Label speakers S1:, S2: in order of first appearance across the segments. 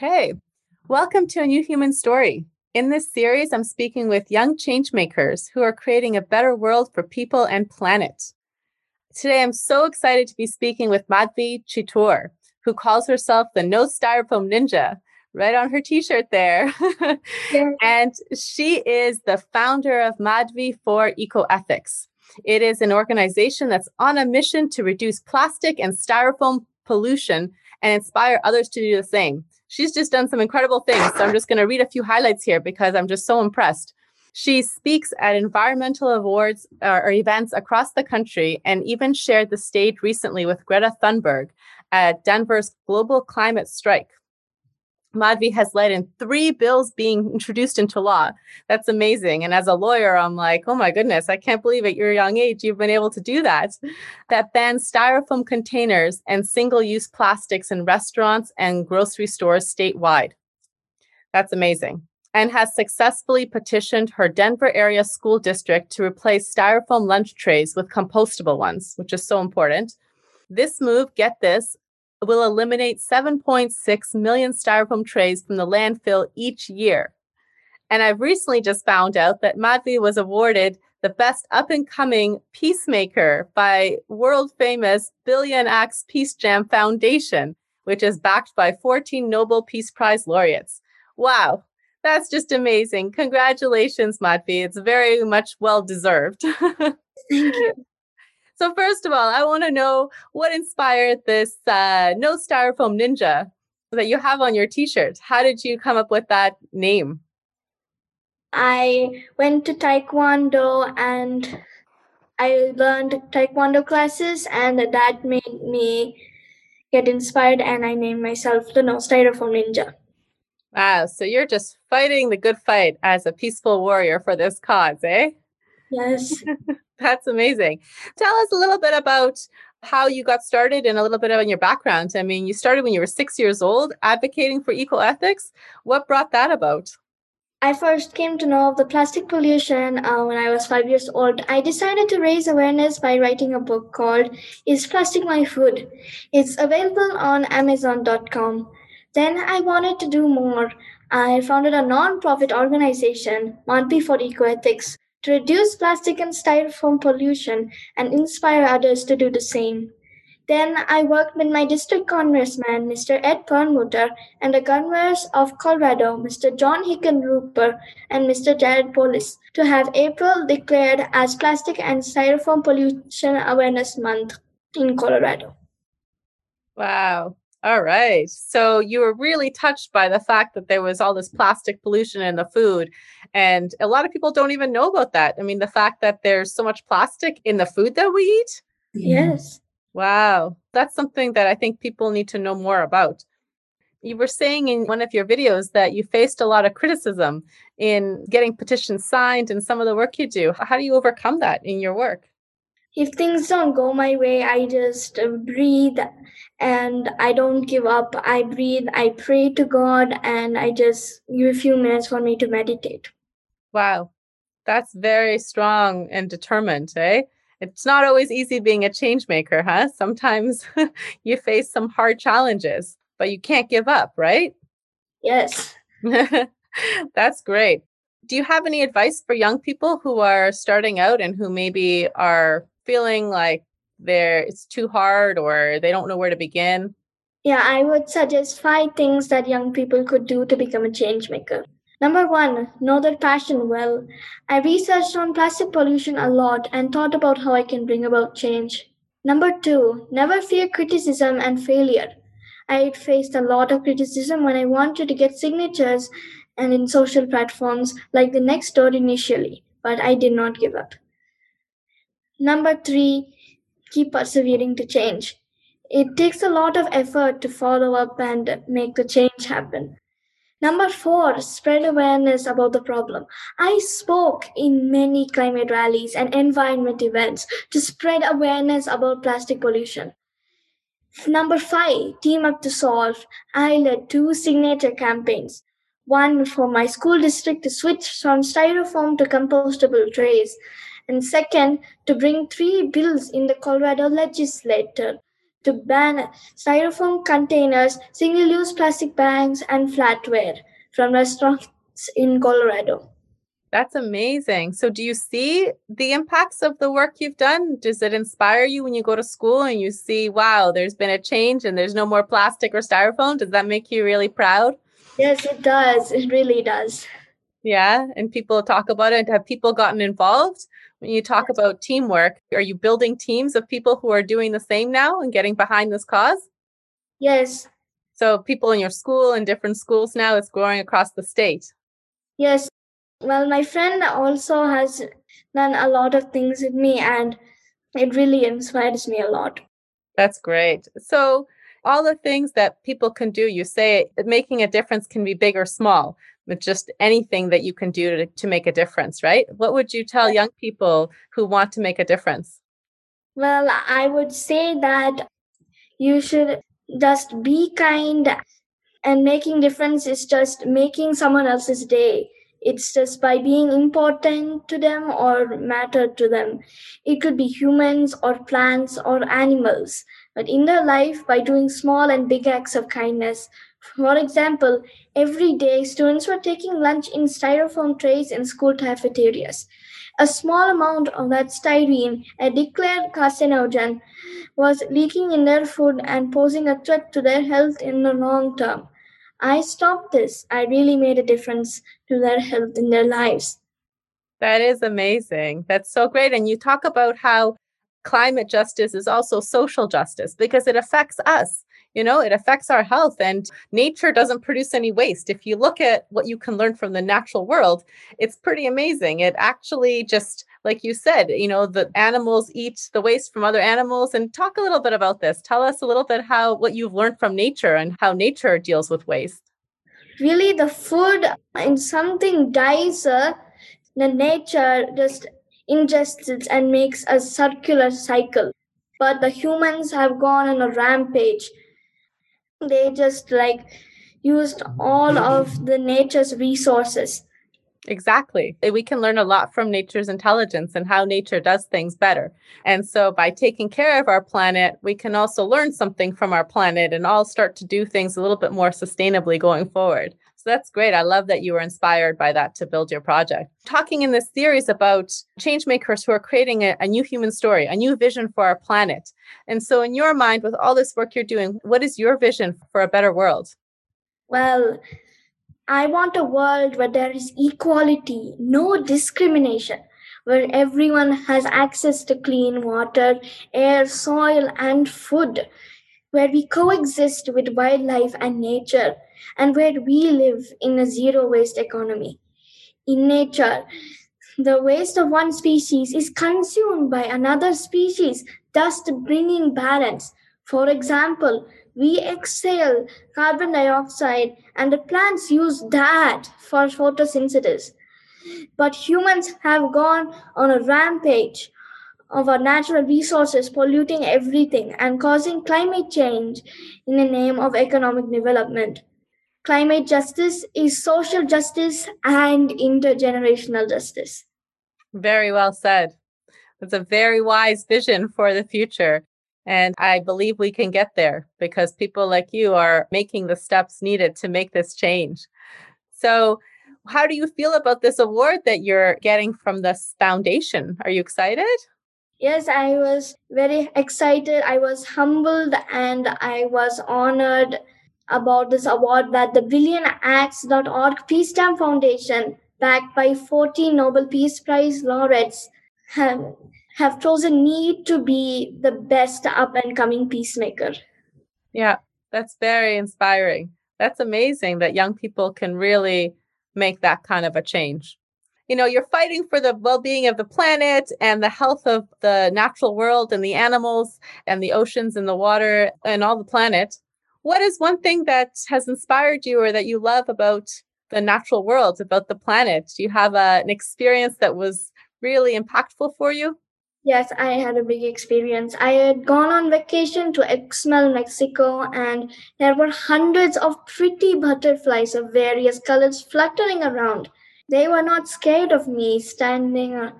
S1: Hey, welcome to a new human story. In this series, I'm speaking with young changemakers who are creating a better world for people and planet. Today, I'm so excited to be speaking with Madhvi Chittoor, who calls herself the No Styrofoam Ninja, right on her t shirt there. yeah. And she is the founder of Madhvi for Ecoethics. It is an organization that's on a mission to reduce plastic and styrofoam pollution and inspire others to do the same. She's just done some incredible things. So I'm just going to read a few highlights here because I'm just so impressed. She speaks at environmental awards uh, or events across the country and even shared the stage recently with Greta Thunberg at Denver's Global Climate Strike. Madhvi has led in three bills being introduced into law. That's amazing. And as a lawyer, I'm like, oh my goodness, I can't believe at your young age you've been able to do that. That bans styrofoam containers and single use plastics in restaurants and grocery stores statewide. That's amazing. And has successfully petitioned her Denver area school district to replace styrofoam lunch trays with compostable ones, which is so important. This move, get this, will eliminate 7.6 million styrofoam trays from the landfill each year. And I've recently just found out that Madhvi was awarded the best up and coming peacemaker by world famous Billion Acts Peace Jam Foundation, which is backed by 14 Nobel Peace Prize laureates. Wow, that's just amazing. Congratulations, Madhvi. It's very much well deserved.
S2: Thank you.
S1: So, first of all, I want to know what inspired this uh, No Styrofoam Ninja that you have on your t shirt. How did you come up with that name?
S2: I went to Taekwondo and I learned Taekwondo classes, and that made me get inspired, and I named myself the No Styrofoam Ninja.
S1: Wow, so you're just fighting the good fight as a peaceful warrior for this cause, eh?
S2: Yes.
S1: That's amazing. Tell us a little bit about how you got started and a little bit about your background. I mean, you started when you were six years old advocating for eco ethics. What brought that about?
S2: I first came to know of the plastic pollution uh, when I was five years old. I decided to raise awareness by writing a book called Is Plastic My Food? It's available on Amazon.com. Then I wanted to do more. I founded a non-profit organization, Madhvi for Ecoethics, to reduce plastic and styrofoam pollution and inspire others to do the same. Then I worked with my district congressman, Mr. Ed Perlmutter, and the governors of Colorado, Mr. John Hickenlooper and Mr. Jared Polis, to have April declared as Plastic and Styrofoam Pollution Awareness Month in Colorado.
S1: Wow. All right. So you were really touched by the fact that there was all this plastic pollution in the food. And a lot of people don't even know about that. I mean, the fact that there's so much plastic in the food that we eat.
S2: Yes.
S1: Wow. That's something that I think people need to know more about. You were saying in one of your videos that you faced a lot of criticism in getting petitions signed and some of the work you do. How do you overcome that in your work?
S2: If things don't go my way, I just breathe and I don't give up. I breathe, I pray to God, and I just give a few minutes for me to meditate.
S1: Wow. That's very strong and determined, eh? It's not always easy being a change maker, huh? Sometimes you face some hard challenges, but you can't give up, right?
S2: Yes.
S1: That's great. Do you have any advice for young people who are starting out and who maybe are feeling like they're it's too hard or they don't know where to begin?
S2: Yeah, I would suggest five things that young people could do to become a change maker. Number one, know their passion well. I researched on plastic pollution a lot and thought about how I can bring about change. Number two, never fear criticism and failure. I faced a lot of criticism when I wanted to get signatures and in social platforms like the Nextdoor initially, but I did not give up. Number three, keep persevering to change. It takes a lot of effort to follow up and make the change happen. Number four, spread awareness about the problem. I spoke in many climate rallies and environment events to spread awareness about plastic pollution. Number five, team up to solve. I led two signature campaigns. One for my school district to switch from styrofoam to compostable trays, and second, to bring three bills in the Colorado legislature to ban styrofoam containers, single use plastic bags, and flatware from restaurants in Colorado.
S1: That's amazing. So, do you see the impacts of the work you've done? Does it inspire you when you go to school and you see, wow, there's been a change and there's no more plastic or styrofoam? Does that make you really proud?
S2: Yes, it does. It really does.
S1: Yeah. And people talk about it. Have people gotten involved? When you talk about teamwork, are you building teams of people who are doing the same now and getting behind this cause?
S2: Yes.
S1: So, people in your school and different schools now, it's growing across the state.
S2: Yes. Well, my friend also has done a lot of things with me, and it really inspires me a lot.
S1: That's great. So, all the things that people can do, you say making a difference can be big or small with just anything that you can do to, to make a difference, right? What would you tell young people who want to make a difference?
S2: Well, I would say that you should just be kind and making difference is just making someone else's day it's just by being important to them or matter to them it could be humans or plants or animals but in their life by doing small and big acts of kindness for example, every day students were taking lunch in styrofoam trays in school cafeterias. A small amount of that styrene, a declared carcinogen, was leaking in their food and posing a threat to their health in the long term. I stopped this. I really made a difference to their health in their lives.
S1: That is amazing. That's so great. And you talk about how climate justice is also social justice because it affects us you know it affects our health and nature doesn't produce any waste. If you look at what you can learn from the natural world it's pretty amazing. It actually just like you said you know the animals eat the waste from other animals. And talk a little bit about this. Tell us a little bit how what you've learned from nature and how nature deals with waste.
S2: Really the food in something dies uh, the nature just ingests it and makes a circular cycle but the humans have gone on a rampage they just like used all of the nature's resources
S1: Exactly. Eh, we can learn a lot from nature's intelligence and how nature does things better. And so by taking care of our planet, we can also learn something from our planet and all start to do things a little bit more sustainably going forward. That's great. I love that you were inspired by that to build your project. Talking in this series about change makers who are creating a, a, new human story, a new vision for our planet. And so, in your mind, with all this work you're doing, what is your vision for a better world?
S2: Well, I want a world where there is equality, no discrimination, where everyone has access to clean water, air, soil, and food, where we coexist with wildlife and nature, and where we live in a zero waste economy. In nature, the waste of one species is consumed by another species, thus bringing balance. For example, we exhale carbon dioxide and the plants use that for photosynthesis. But humans have gone on a rampage of our natural resources, polluting everything and causing climate change in the name of economic development. Climate justice is social justice and intergenerational justice.
S1: Very well said. It's a very wise vision for the future. And I believe we can get there because people like you are making the steps needed to make this change. So, how do you feel about this award that you're getting from this foundation? Are you excited?
S2: Yes, I was very excited. I was humbled and I was honored about this award that the BillionActs.org PeaceJam Foundation, backed by 14 Nobel Peace Prize laureates, have have chosen me to be the best up and coming peacemaker.
S1: Yeah, that's very inspiring. That's amazing that young people can really make that kind of a change. You know, you're fighting for the well being of the planet and the health of the natural world and the animals and the oceans and the water and all the planet. What is one thing that has inspired you or that you love about the natural world, about the planet? Do you have a, an experience that was really impactful for you?
S2: Yes, I had a big experience. I had gone on vacation to Uxmal, Mexico, and there were hundreds of pretty butterflies of various colors fluttering around. They were not scared of me standing, uh,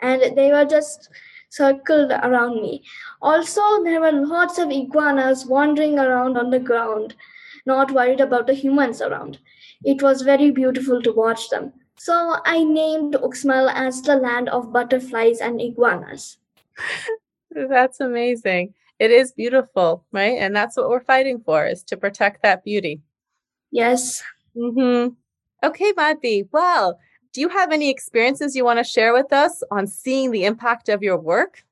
S2: and they were just circled around me. Also, there were lots of iguanas wandering around on the ground, not worried about the humans around. It was very beautiful to watch them. So I named Uxmal as the land of butterflies and iguanas.
S1: That's amazing. It is beautiful, right? And that's what we're fighting for is to protect that beauty.
S2: Yes.
S1: Mm-hmm. Okay, Madhvi. Well, do you have any experiences you want to share with us on seeing the impact of your work?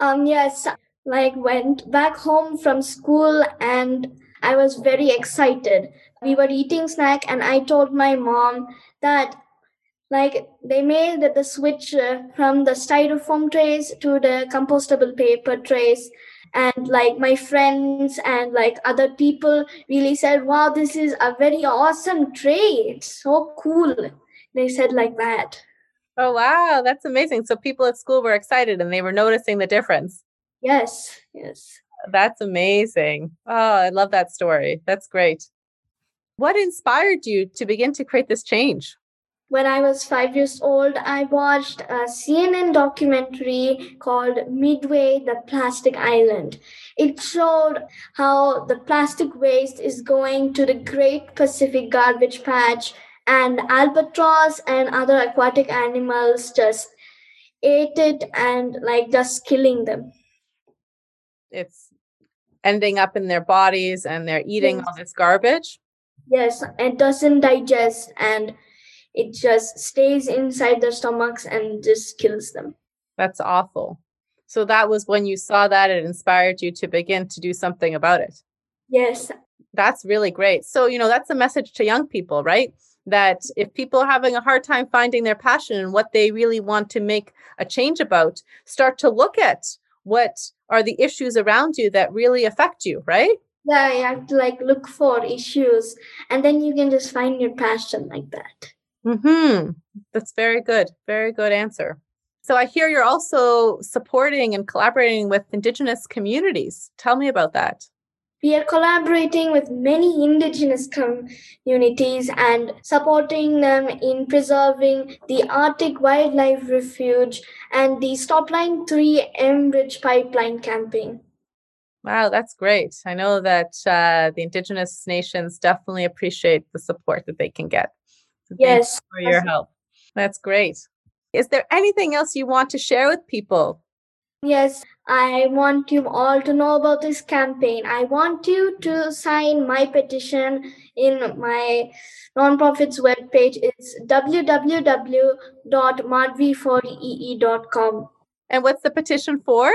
S2: Um, yes, like went back home from school and I was very excited. We were eating snack and I told my mom that like they made the switch uh, from the styrofoam trays to the compostable paper trays and like my friends and like other people really said wow this is a very awesome tray it's so cool. They said like that.
S1: Oh wow. That's amazing. So people at school were excited and they were noticing the difference.
S2: Yes yes.
S1: That's amazing. Oh i love that story. That's great. What inspired you to begin to create this change
S2: when I was five years old, I watched a CNN documentary called Midway the Plastic Island. It showed how the plastic waste is going to the Great Pacific Garbage Patch, and albatross and other aquatic animals just ate it and like just killing them.
S1: It's ending up in their bodies and they're eating yes. all this garbage.
S2: Yes, it doesn't digest and it just stays inside their stomachs and just kills them.
S1: That's awful. So that was when you saw that it inspired you to begin to do something about it.
S2: Yes.
S1: That's really great. So, you know, that's a message to young people, right? That if people are having a hard time finding their passion and what they really want to make a change about, start to look at what are the issues around you that really affect you, right?
S2: Yeah, you have to like look for issues and then you can just find your passion like that.
S1: Hmm. That's very good. Very good answer. So I hear you're also supporting and collaborating with Indigenous communities. Tell me about that.
S2: We are collaborating with many Indigenous communities and supporting them in preserving the Arctic Wildlife Refuge and the Stopline 3 Enbridge Pipeline campaign.
S1: Wow, that's great. I know that uh, the Indigenous nations definitely appreciate the support that they can get.
S2: So yes.
S1: for your help. That's great. Is there anything else you want to share with people?
S2: Yes, I want you all to know about this campaign. I want you to sign my petition in my nonprofit's webpage. It's www.madhvi4ee.com.
S1: And what's the petition for?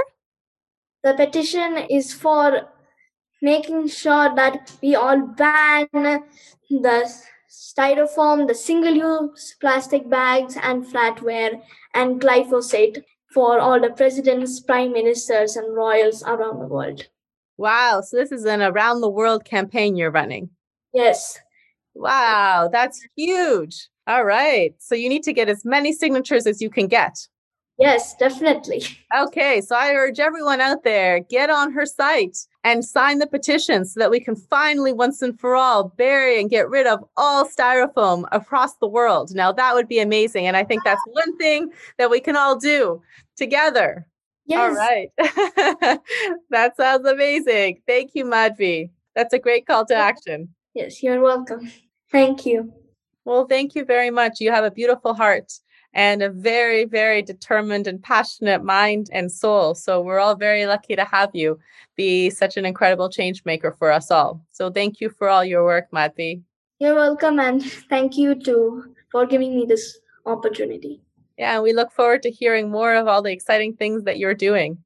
S2: The petition is for making sure that we all ban the styrofoam, the single use plastic bags and flatware, and glyphosate for all the presidents, prime ministers, and royals around the world.
S1: Wow. So this is an around the world campaign you're running.
S2: Yes.
S1: Wow. That's huge. All right. So you need to get as many signatures as you can get.
S2: Yes, definitely.
S1: Okay, so I urge everyone out there get on her site and sign the petition so that we can finally once and for all bury and get rid of all styrofoam across the world. Now that would be amazing and I think that's one thing that we can all do together.
S2: Yes.
S1: All right. that sounds amazing. Thank you, Madhvi. That's a great call to action.
S2: Yes, you're welcome. Thank you.
S1: Well, thank you very much. You have a beautiful heart and a very, very determined and passionate mind and soul. So we're all very lucky to have you be such an incredible change maker for us all. So thank you for all your work, Madhvi.
S2: You're welcome, and thank you too for giving me this opportunity.
S1: Yeah, we look forward to hearing more of all the exciting things that you're doing.